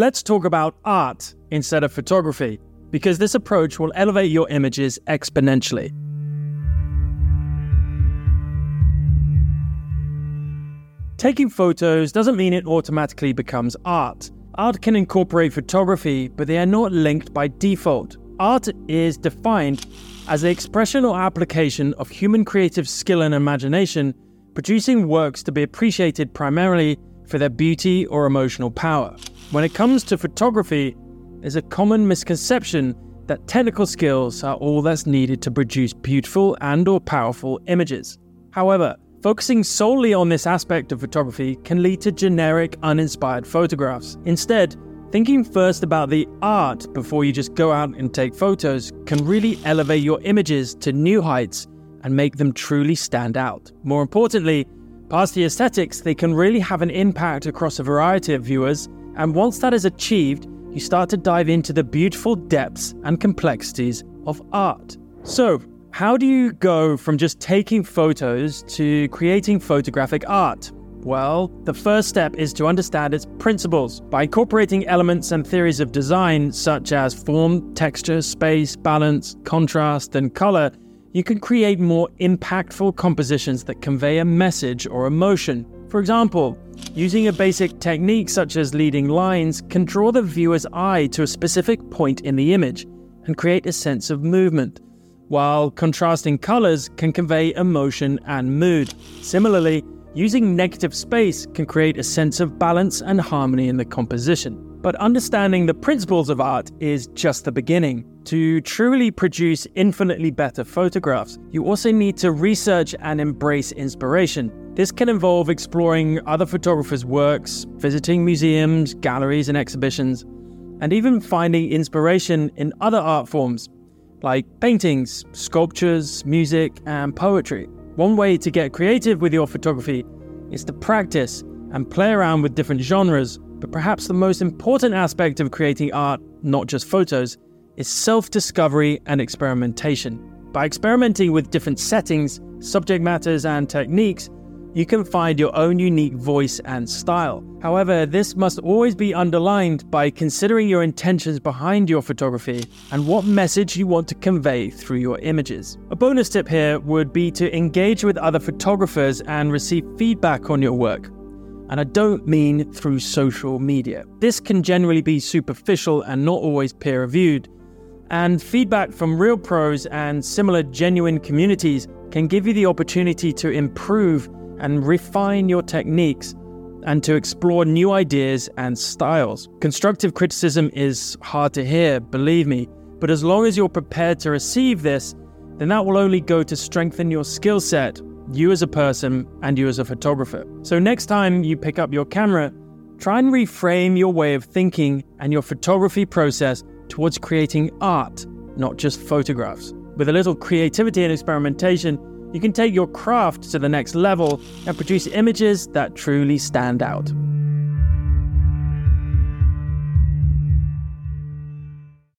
Let's talk about art instead of photography, because this approach will elevate your images exponentially. Taking photos doesn't mean it automatically becomes art. Art can incorporate photography, but they are not linked by default. Art is defined as the expression or application of human creative skill and imagination, producing works to be appreciated primarily for their beauty or emotional power. When it comes to photography, there's a common misconception that technical skills are all that's needed to produce beautiful and or powerful images. However, Focusing solely on this aspect of photography can lead to generic, uninspired photographs. Instead, thinking first about the art before you just go out and take photos can really elevate your images to new heights and make them truly stand out. More importantly, past the aesthetics, they can really have an impact across a variety of viewers, and once that is achieved, you start to dive into the beautiful depths and complexities of art. So, how do you go from just taking photos to creating photographic art? Well, the first step is to understand its principles. By incorporating elements and theories of design such as form, texture, space, balance, contrast, and color, you can create more impactful compositions that convey a message or emotion. For example, using a basic technique such as leading lines can draw the viewer's eye to a specific point in the image and create a sense of movement while contrasting colors can convey emotion and mood. Similarly, using negative space can create a sense of balance and harmony in the composition. But understanding the principles of art is just the beginning. To truly produce infinitely better photographs, you also need to research and embrace inspiration. This can involve exploring other photographers' works, visiting museums, galleries, and exhibitions, and even finding inspiration in other art forms like paintings, sculptures, music, and poetry. One way to get creative with your photography is to practice and play around with different genres, but perhaps the most important aspect of creating art, not just photos, is self discovery and experimentation. By experimenting with different settings, subject matters, and techniques, you can find your own unique voice and style. However, this must always be underlined by considering your intentions behind your photography and what message you want to convey through your images. A bonus tip here would be to engage with other photographers and receive feedback on your work. And I don't mean through social media. This can generally be superficial and not always peer reviewed. And feedback from real pros and similar genuine communities can give you the opportunity to improve and refine your techniques and to explore new ideas and styles. Constructive criticism is hard to hear, believe me, but as long as you're prepared to receive this, then that will only go to strengthen your skill set, you as a person, and you as a photographer. So, next time you pick up your camera, try and reframe your way of thinking and your photography process towards creating art, not just photographs. With a little creativity and experimentation, you can take your craft to the next level and produce images that truly stand out.